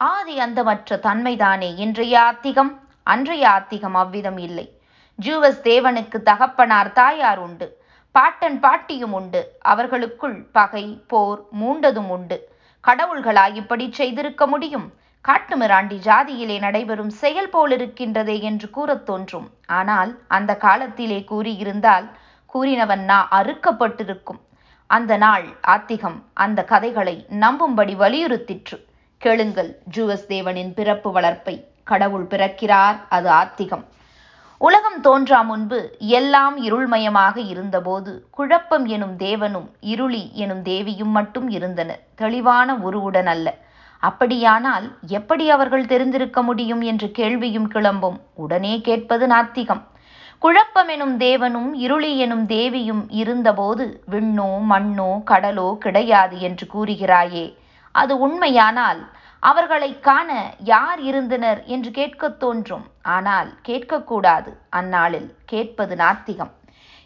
ஆதி அந்தமற்ற தன்மைதானே இன்றைய ஆத்திகம் அன்றைய ஆத்திகம் அவ்விதம் இல்லை. ஜூவஸ் தேவனுக்கு தகப்பனார் தாயார் உண்டு. பாட்டன் பாட்டியும் உண்டு. அவர்களுக்குள் பகை போர் மூண்டதும் உண்டு. கடவுள்களா இப்படி செய்திருக்க முடியும்? காட்டுமிராண்டி ஜாதியிலே நடைபெறும் செயல் போலிருக்கின்றதே என்று கூறத் தோன்றும். ஆனால் அந்த காலத்திலே கூறியிருந்தால் கூறினவன் நா அறுக்கப்பட்டிருக்கும். அந்த நாள் ஆத்திகம் அந்த கதைகளை நம்பும்படி வலியுறுத்திற்று. கேளுங்கள் ஜூவஸ் தேவனின் பிறப்பு வளர்ப்பை கடவுள் பிறக்கிறார் அது ஆத்திகம். உலகம் தோன்றா முன்பு எல்லாம் இருள்மயமாக இருந்தபோது குழப்பம் எனும் தேவனும் இருளி எனும் தேவியும் மட்டும் இருந்தனர் தெளிவான உருவுடன் அல்ல. அப்படியானால் எப்படி அவர்கள் தெரிந்திருக்க முடியும் என்ற கேள்வியும் கிளம்பும். உடனே கேட்பது நாத்திகம். குழப்பம் எனும் தேவனும் இருளி எனும் தேவியும் இருந்தபோது விண்ணோ மண்ணோ கடலோ கிடையாது என்று கூறுகிறாயே. அது உண்மையானால் அவர்களை காண யார் இருந்தனர் என்று கேட்கத் தோன்றும். ஆனால் கேட்கக்கூடாது அந்நாளில். கேட்பது நாத்திகம்.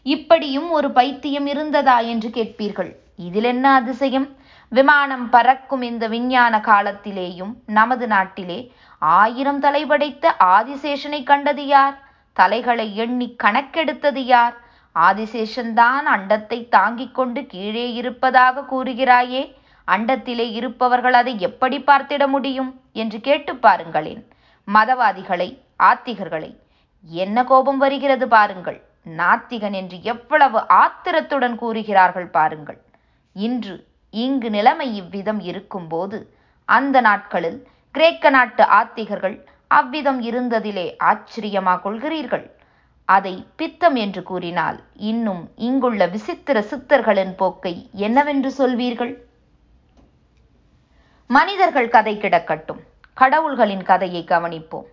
இப்படியும் ஒரு பைத்தியம் இருந்ததா என்று கேட்பீர்கள். இதில் என்ன அதிசயம்? விமானம் பறக்கும் இந்த விஞ்ஞான காலத்திலேயும் நமது நாட்டிலே ஆயிரம் தலை படைத்த ஆதிசேஷனை கண்டது யார்? தலைகளை எண்ணி கணக்கெடுத்தது யார்? ஆதிசேஷன்தான் அண்டத்தை தாங்கிக் கொண்டு கீழே இருப்பதாக கூறுகிறாயே. அண்டத்திலே இருப்பவர்கள் அதை எப்படி பார்த்திட முடியும்? என்று கேட்டு பாருங்களேன். மதவாதிகளை ஆத்திகர்களை என்ன கோபம் வருகிறது பாருங்கள். நாத்திகன் என்று எவ்வளவு ஆத்திரத்துடன் கூறுகிறார்கள் பாருங்கள். இன்று இங்கு நிலைமை இவ்விதம் இருக்கும்போது அந்த நாட்களில் கிரேக்க நாட்டு ஆத்திகர்கள் அவ்விதம் இருந்ததிலே ஆச்சரியமா கொள்கிறீர்கள். அதை பித்தம் என்று கூறினால் இன்னும் இங்குள்ள விசித்திர சித்தர்களின் போக்கை என்னவென்று சொல்வீர்கள்? மனிதர்கள் கதை கிடக்கட்டும். கடவுள்களின் கதையை கவனிப்போம்.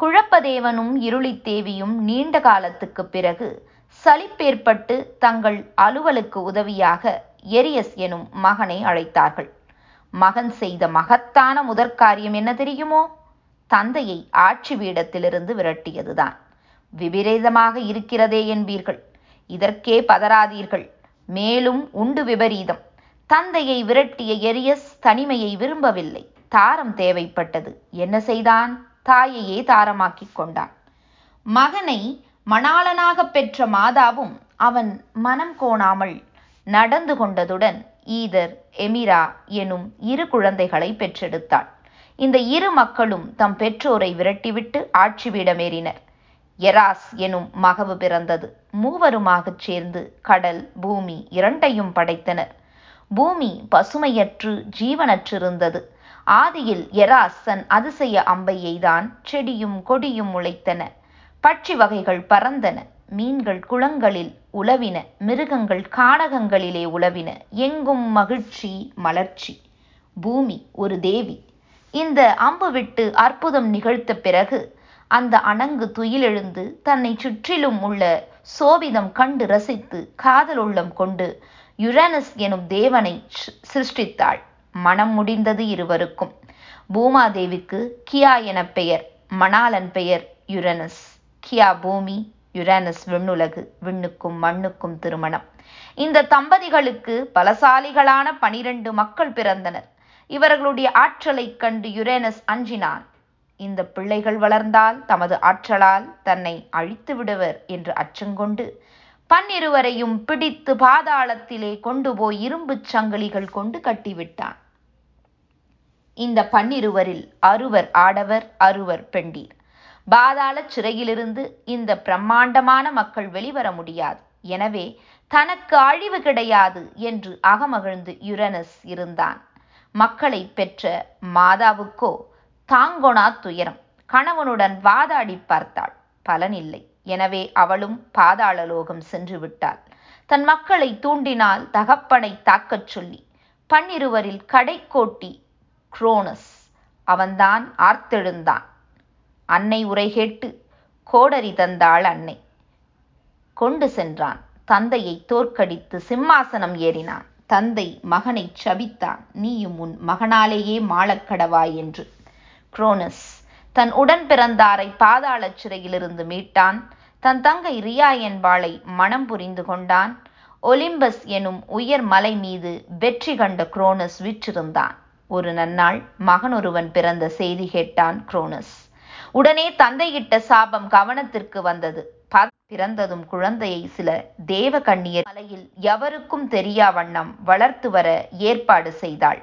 குழப்பதேவனும் இருளித்தேவியும் நீண்ட காலத்துக்கு பிறகு சலிப்பேற்பட்டு தங்கள் அலுவலுக்கு உதவியாக எரியஸ் எனும் மகனை அழைத்தார்கள். மகன் செய்த மகத்தான முதற்காரியம் என்ன தெரியுமோ? தந்தையை ஆட்சி பீடத்திலிருந்து விரட்டியதுதான். விபரீதமாக இருக்கிறதே என்பீர்கள். இதற்கே பதறாதீர்கள். மேலும் உண்டு விபரீதம். தந்தையை விரட்டிய எரியஸ் தனிமையை விரும்பவில்லை. தாரம் தேவைப்பட்டது. என்ன செய்தான்? தாயையே தாரமாக்கிக் கொண்டான். மகனை மணாளனாக பெற்ற மாதாவும் அவன் மனம் கோணாமல் நடந்து கொண்டதுடன் ஈதர் எமிரா எனும் இரு குழந்தைகளை பெற்றெடுத்தாள் இந்த இரு மக்களும் தம் பெற்றோரை விரட்டிவிட்டு ஆட்சி வீடமேறினர். எராஸ் எனும் மகவு பிறந்தது. மூவருமாகச் சேர்ந்து கடல் பூமி இரண்டையும் படைத்தனர். பூமி பசுமையற்று ஜீவனற்றிருந்தது. ஆதியில் எராஸ் தன் அதிசய அம்பை எய்தான் செடியும் கொடியும் முளைத்தன பட்சி வகைகள் பறந்தன. மீன்கள் குளங்களில் உலவின. மிருகங்கள் காடகங்களிலே உலவின. எங்கும் மகிழ்ச்சி மலர்ச்சி. பூமி ஒரு தேவி. இந்த அம்பு விட்டு அற்புதம் நிகழ்த்த பிறகு அந்த அணங்கு துயிலெழுந்து தன்னை சுற்றிலும் உள்ள சோபிதம் கண்டு ரசித்து காதல் உள்ளம் கொண்டு யுரனஸ் எனும் தேவனை சிருஷ்டித்தாள். மனம் முடிந்தது இருவருக்கும். பூமாதேவிக்கு கியா என பெயர். மணாலன் பெயர் யுரனஸ். கியா பூமி யுரேனஸ் விண்ணுலகு விண்ணுக்கும் மண்ணுக்கும் திருமணம். இந்த தம்பதிகளுக்கு பலசாலிகளான பனிரெண்டு மக்கள் பிறந்தனர். இவர்களுடைய ஆற்றலைக் கண்டு யுரேனஸ் அஞ்சினான். இந்த பிள்ளைகள் வளர்ந்தால் தமது ஆற்றலால் தன்னை அழித்து விடுவர் என்று அச்சங்கொண்டு பன்னிருவரையும் பிடித்து பாதாளத்திலே கொண்டு போய் இரும்புச் சங்கிலிகள் கொண்டு கட்டிவிட்டான். இந்த பன்னிருவரில் அறுவர் ஆடவர் அறுவர் பெண்டீர். பாதாள சிறையிலிருந்து இந்த பிரம்மாண்டமான மக்கள் வெளிவர முடியாது. எனவே தனக்கு அழிவு கிடையாது என்று அகமகிழ்ந்து யுரனஸ் இருந்தான். மக்களை பெற்ற மாதாவுக்கோ தாங்கொணா துயரம். கணவனுடன் வாதாடி பார்த்தாள். பலனில்லை எனவே அவளும் பாதாள லோகம் சென்று விட்டாள் தன் மக்களை தூண்டினால் தகப்பனை தாக்கச் சொல்லி பன்னிருவரில் கடைக்கோட்டி குரோனஸ் அவன்தான் ஆர்த்தெழுந்தான். அன்னை உரை கேட்டு கோடரி தந்தாள் அன்னை. கொண்டு சென்றான். தந்தையை தோற்கடித்து சிம்மாசனம் ஏறினான். தந்தை மகனை சபித்தான். நீயும் உன் மகனாலேயே மாளக்கடவாய் என்று. குரோனஸ் தன் உடன் பிறந்தாரை பாதாள சிறையிலிருந்து மீட்டான். தன் தங்கை ரியா என்பாளை மனம் புரிந்து கொண்டான். ஒலிம்பஸ் எனும் உயர் மலை மீது வெற்றி கண்ட குரோனஸ் விற்றிருந்தான். ஒரு நன்னாள் மகன் ஒருவன் பிறந்த செய்தி கேட்டான் குரோனஸ். உடனே தந்தையிட்ட சாபம் கவனத்திற்கு வந்தது. பிறந்ததும் குழந்தையை சில தேவ கண்ணியர் மலையில் எவருக்கும் தெரியா வண்ணம் வளர்த்து வர ஏற்பாடு செய்தாள்.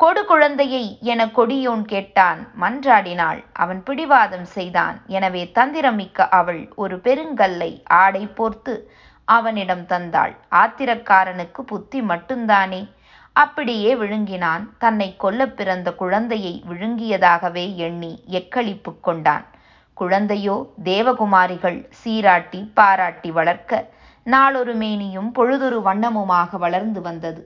கொடு குழந்தையை என கொடியோன் கேட்டான். மன்றாடினாள். அவன் பிடிவாதம் செய்தான். எனவே தந்திரமிக்க அவள் ஒரு பெருங்கல்லை ஆடை போர்த்து அவனிடம் தந்தாள். ஆத்திரக்காரனுக்கு புத்தி மட்டும்தானே? அப்படியே விழுங்கினான். தன்னை கொல்ல பிறந்த குழந்தையை விழுங்கியதாகவே எண்ணி எக்களிப்பு கொண்டான். குழந்தையோ தேவகுமாரிகள் சீராட்டி பாராட்டி வளர்க்க நாளொரு மேனியும் பொழுதொரு வண்ணமுமாக வளர்ந்து வந்தது.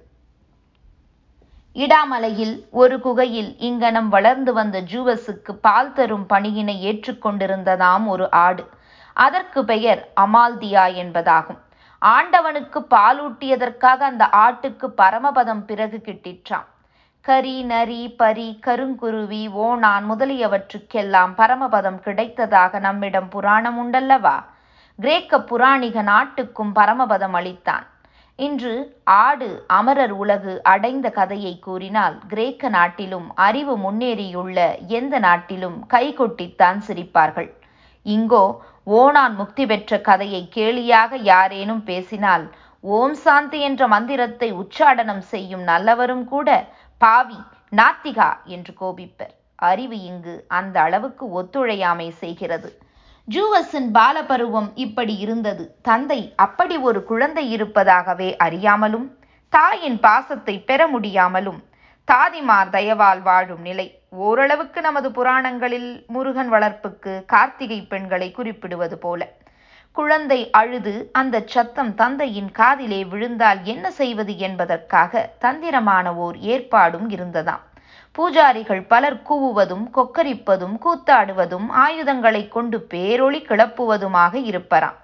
இடாமலையில் ஒரு குகையில் இங்கனம் வளர்ந்து வந்த ஜூவஸுக்கு பால் தரும் பணியினை ஏற்றுக்கொண்டிருந்ததாம் ஒரு ஆடு. அதற்கு பெயர் அமால்தியா என்பதாகும். ஆண்டவனுக்கு பாலூட்டியதற்காக அந்த ஆட்டுக்கு பரமபதம் பிறகு கிட்டிற்றாம். கரி நரி பரி கருங்குருவி ஓணான் முதலியவற்றுக்கெல்லாம் பரமபதம் கிடைத்ததாக நம்மிடம் புராணம் உண்டல்லவா? கிரேக்க புராணிக நாட்டுக்கும் பரமபதம் அளித்தான். இன்று ஆடு அமரர் உலகு அடைந்த கதையை கூறினால் கிரேக்க நாட்டிலும் அறிவு முன்னேறியுள்ள எந்த நாட்டிலும் கைகொட்டித்தான் சிரிப்பார்கள். இங்கோ ஓணான் முக்தி பெற்ற கதையை கேலியாக யாரேனும் பேசினால் ஓம் சாந்தி என்ற மந்திரத்தை உச்சாடனம் செய்யும் நல்லவரும் கூட பாவி நாத்திகா என்று கோபிப்பர். அறிவு இங்கு அந்த அளவுக்கு ஒத்துழையாமை செய்கிறது. ஜூவஸின் பாலபருவம் இப்படி இருந்தது. தந்தை அப்படி ஒரு குழந்தை இருப்பதாகவே அறியாமலும் தாயின் பாசத்தை பெற முடியாமலும் தாதிமார் தயவால் வாழும் நிலை. ஓரளவுக்கு நமது புராணங்களில் முருகன் வளர்ப்புக்கு கார்த்திகை பெண்களை குறிப்பிடுவது போல. குழந்தை அழுது அந்த சத்தம் தந்தையின் காதிலே விழுந்தால் என்ன செய்வது என்பதற்காக தந்திரமான ஓர் ஏற்பாடும் இருந்ததாம். பூஜாரிகள் பலர் கூவுவதும் கொக்கரிப்பதும் கூத்தாடுவதும் ஆயுதங்களை கொண்டு பேரொளி கிளப்புவதுமாக இருப்பராம்.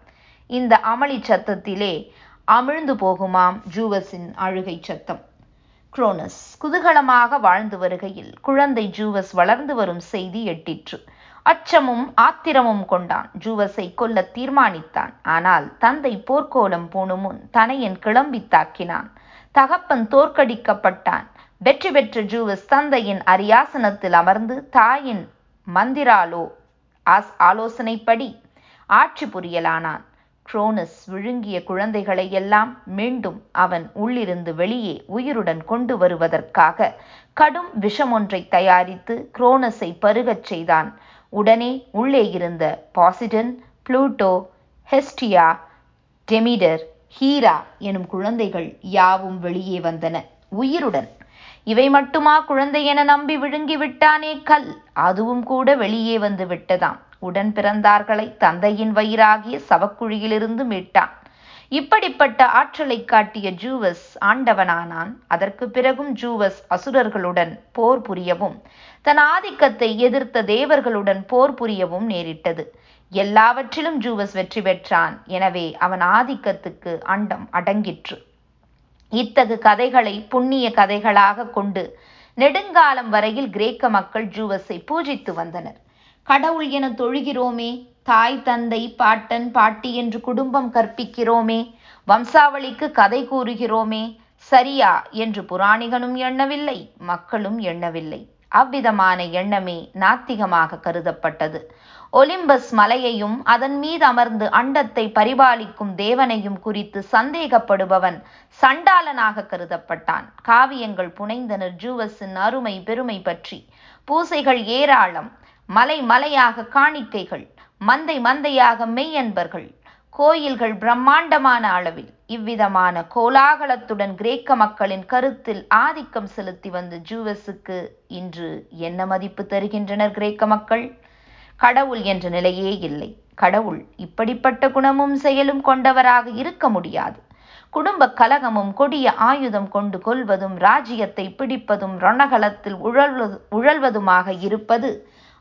இந்த அமளி சத்தத்திலே அமிழ்ந்து போகுமாம் ஜூவஸின் அழுகை சத்தம். குரோனஸ் குதூகலமாக வாழ்ந்து வருகையில் குழந்தை ஜூவஸ் வளர்ந்து வரும் செய்தி எட்டிற்று. அச்சமும் ஆத்திரமும் கொண்டான். ஜூவஸை கொல்ல தீர்மானித்தான். ஆனால் தந்தை போர்க்கோலம் பூணும் முன் தனையன் கிளம்பி தாக்கினான். தகப்பன் தோற்கடிக்கப்பட்டான். வெற்றி பெற்ற ஜூவஸ் தந்தையின் அரியாசனத்தில் அமர்ந்து தாயின் மந்திராலோ ஆஸ் ஆலோசனைப்படி ஆட்சி புரியலானான். குரோனஸ் விழுங்கிய குழந்தைகளை எல்லாம் மீண்டும் அவன் உள்ளிருந்து வெளியே உயிருடன் கொண்டு வருவதற்காக கடும் விஷமொன்றை தயாரித்து குரோனஸை பருகச் செய்தான். உடனே உள்ளே இருந்த பாசிடன் புளூட்டோ ஹெஸ்டியா டெமிடர் ஹீரா எனும் குழந்தைகள் யாவும் வெளியே வந்தன. உயிருடன் இவை மட்டுமா குழந்தை என நம்பி விழுங்கி விட்டானே கல்? அதுவும் கூட வெளியே வந்து விட்டதாம். உடன் பிறந்தார்களை தந்தையின் வயிறாகிய சவக்குழியிலிருந்து மீட்டான். இப்படிப்பட்ட ஆற்றலை காட்டிய ஜூவஸ் ஆண்டவனானான். அதற்கு பிறகும் ஜூவஸ் அசுரர்களுடன் போர் புரியவும் தன் ஆதிக்கத்தை எதிர்த்த தேவர்களுடன் போர் புரியவும் நேரிட்டது. எல்லாவற்றிலும் ஜூவஸ் வெற்றி பெற்றான். எனவே அவன் ஆதிக்கத்துக்கு அண்டம் அடங்கிற்று. இத்தகு கதைகளை புண்ணிய கதைகளாக கொண்டு நெடுங்காலம் வரையில் கிரேக்க மக்கள் ஜூவஸை பூஜித்து வந்தனர். கடவுள் என தொழுகிறோமே தாய் தந்தை பாட்டன் பாட்டி என்று குடும்பம் கற்பிக்கிறோமே வம்சாவளிக்கு கதை கூறுகிறோமே சரியா? என்று புராணிகனும் எண்ணவில்லை மக்களும் எண்ணவில்லை. அவ்விதமான எண்ணமே நாத்திகமாக கருதப்பட்டது. ஒலிம்பஸ் மலையையும் அதன் மீது அமர்ந்து அண்டத்தை பரிபாலிக்கும் தேவனையும் குறித்து சந்தேகப்படுபவன் சண்டாளனாக கருதப்பட்டான். காவியங்கள் புனைந்தனர். ஜூவஸின் அருமை பெருமை பற்றி. பூசைகள் ஏராளம். மலை மலையாக காணிக்கைகள். மந்தை மந்தையாக மெய்யன்பர்கள். கோயில்கள் பிரம்மாண்டமான அளவில். இவ்விதமான கோலாகலத்துடன் கிரேக்க மக்களின் கருத்தில் ஆதிக்கம் செலுத்தி வந்த ஜூவஸுக்கு இன்று என்ன மதிப்பு தருகின்றனர் கிரேக்க மக்கள்? கடவுள் என்ற நிலையே இல்லை. கடவுள் இப்படிப்பட்ட குணமும் செயலும் கொண்டவராக இருக்க முடியாது. குடும்ப கலகமும் கொடிய ஆயுதம் கொண்டு கொள்வதும் ராஜ்யத்தை பிடிப்பதும் ரணகலத்தில் உழல்வது உழல்வதுமாக இருப்பது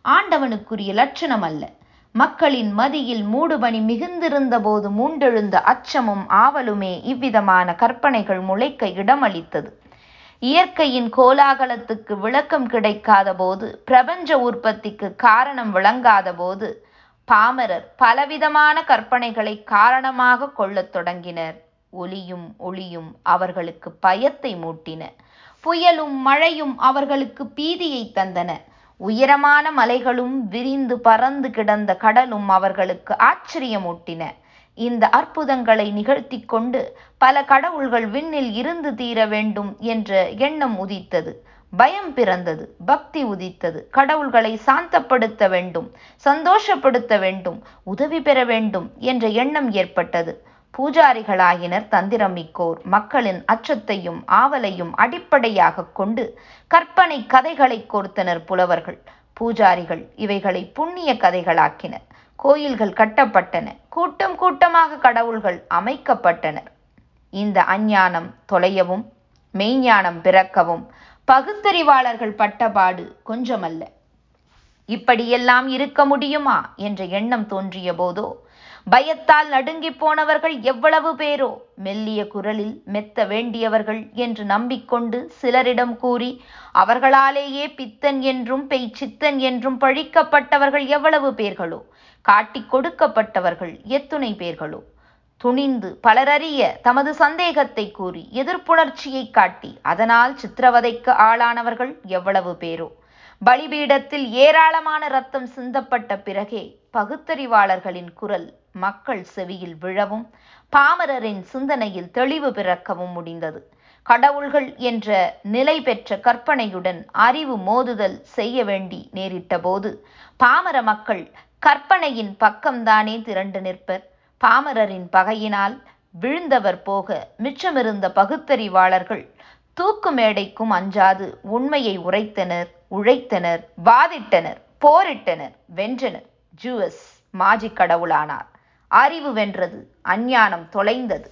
ஆண்டவனுக்குரிய லட்சணம் அல்ல மக்களின் மதியில் மூடுபனி மிகுந்திருந்த போது மூண்டெழுந்த அச்சமும் ஆவலுமே இவ்விதமான கற்பனைகள் முளைக்க இடமளித்தது. இயற்கையின் கோலாகலத்துக்கு விளக்கம் கிடைக்காத போது பிரபஞ்ச உற்பத்திக்கு காரணம் விளங்காத போது பாமரர் பலவிதமான கற்பனைகளை காரணமாக கொள்ளத் தொடங்கினர். ஒலியும் ஒளியும் அவர்களுக்கு பயத்தை மூட்டின. புயலும் மழையும் அவர்களுக்கு பீதியை தந்தன. உயரமான மலைகளும் விரிந்து பறந்து கிடந்த கடலும் அவர்களுக்கு ஆச்சரியமூட்டின. இந்த அற்புதங்களை நிகழ்த்தி கொண்டு பல கடவுள்கள் விண்ணில் இருந்து தீர வேண்டும் என்ற எண்ணம் உதித்தது. பயம் பிறந்தது. பக்தி உதித்தது. கடவுள்களை சாந்தப்படுத்த வேண்டும். சந்தோஷப்படுத்த வேண்டும். உதவி பெற வேண்டும் என்ற எண்ணம் ஏற்பட்டது. பூஜாரிகளாயினர் தந்திரமிக்கோர். மக்களின் அச்சத்தையும் ஆவலையும் அடிப்படையாக கொண்டு கற்பனை கதைகளை கோர்த்தனர் புலவர்கள். பூஜாரிகள் இவைகளை புண்ணிய கதைகளாக்கினர். கோயில்கள் கட்டப்பட்டன. கூட்டம் கூட்டமாக கடவுள்கள் அமைக்கப்பட்டனர். இந்த அஞ்ஞானம் தொலையவும் மெய்ஞானம் பிறக்கவும் பகுத்தறிவாளர்கள் பட்டபாடு கொஞ்சமல்ல. இப்படியெல்லாம் இருக்க முடியுமா? என்ற எண்ணம் தோன்றிய போதோ பயத்தால் நடுங்கிப் போனவர்கள் எவ்வளவு பேரோ மெல்லிய குரலில் மெத்த வேண்டியவர்கள் என்று நம்பிக்கொண்டு சிலரிடம் கூறி அவர்களாலேயே பித்தன் என்றும் பெய்ச்சித்தன் என்றும் பழிக்கப்பட்டவர்கள் எவ்வளவு பேர்களோ காட்டிக் கொடுக்கப்பட்டவர்கள் எத்துணை பேர்களோ? துணிந்து பலரறிய தமது சந்தேகத்தை கூறி எதிர்ப்புணர்ச்சியை காட்டி அதனால் சித்திரவதைக்கு ஆளானவர்கள் எவ்வளவு பேரோ? பலிபீடத்தில் ஏராளமான ரத்தம் சிந்தப்பட்ட பிறகே பகுத்தறிவாளர்களின் குரல் மக்கள் செவியில் விழவும் பாமரரின் சிந்தனையில் தெளிவு பிறக்கவும் முடிந்தது. கடவுள்கள் என்ற நிலை பெற்ற கற்பனையுடன் அறிவு மோதுதல் செய்ய வேண்டி நேரிட்டபோது பாமர மக்கள் கற்பனையின் பக்கம்தானே திரண்டு நிற்பர். பாமரரின் பகையினால் விழுந்தவர் போக மிச்சமிருந்த பகுத்தறிவாளர்கள் தூக்கு மேடைக்கும் அஞ்சாது உண்மையை உரைத்தனர் உழைத்தனர் வாதிட்டனர் போரிட்டனர் வென்றனர். ஜூவஸ் மாஜிக் கடவுளானார். அறிவு வென்றது அஞ்ஞானம் தொலைந்தது.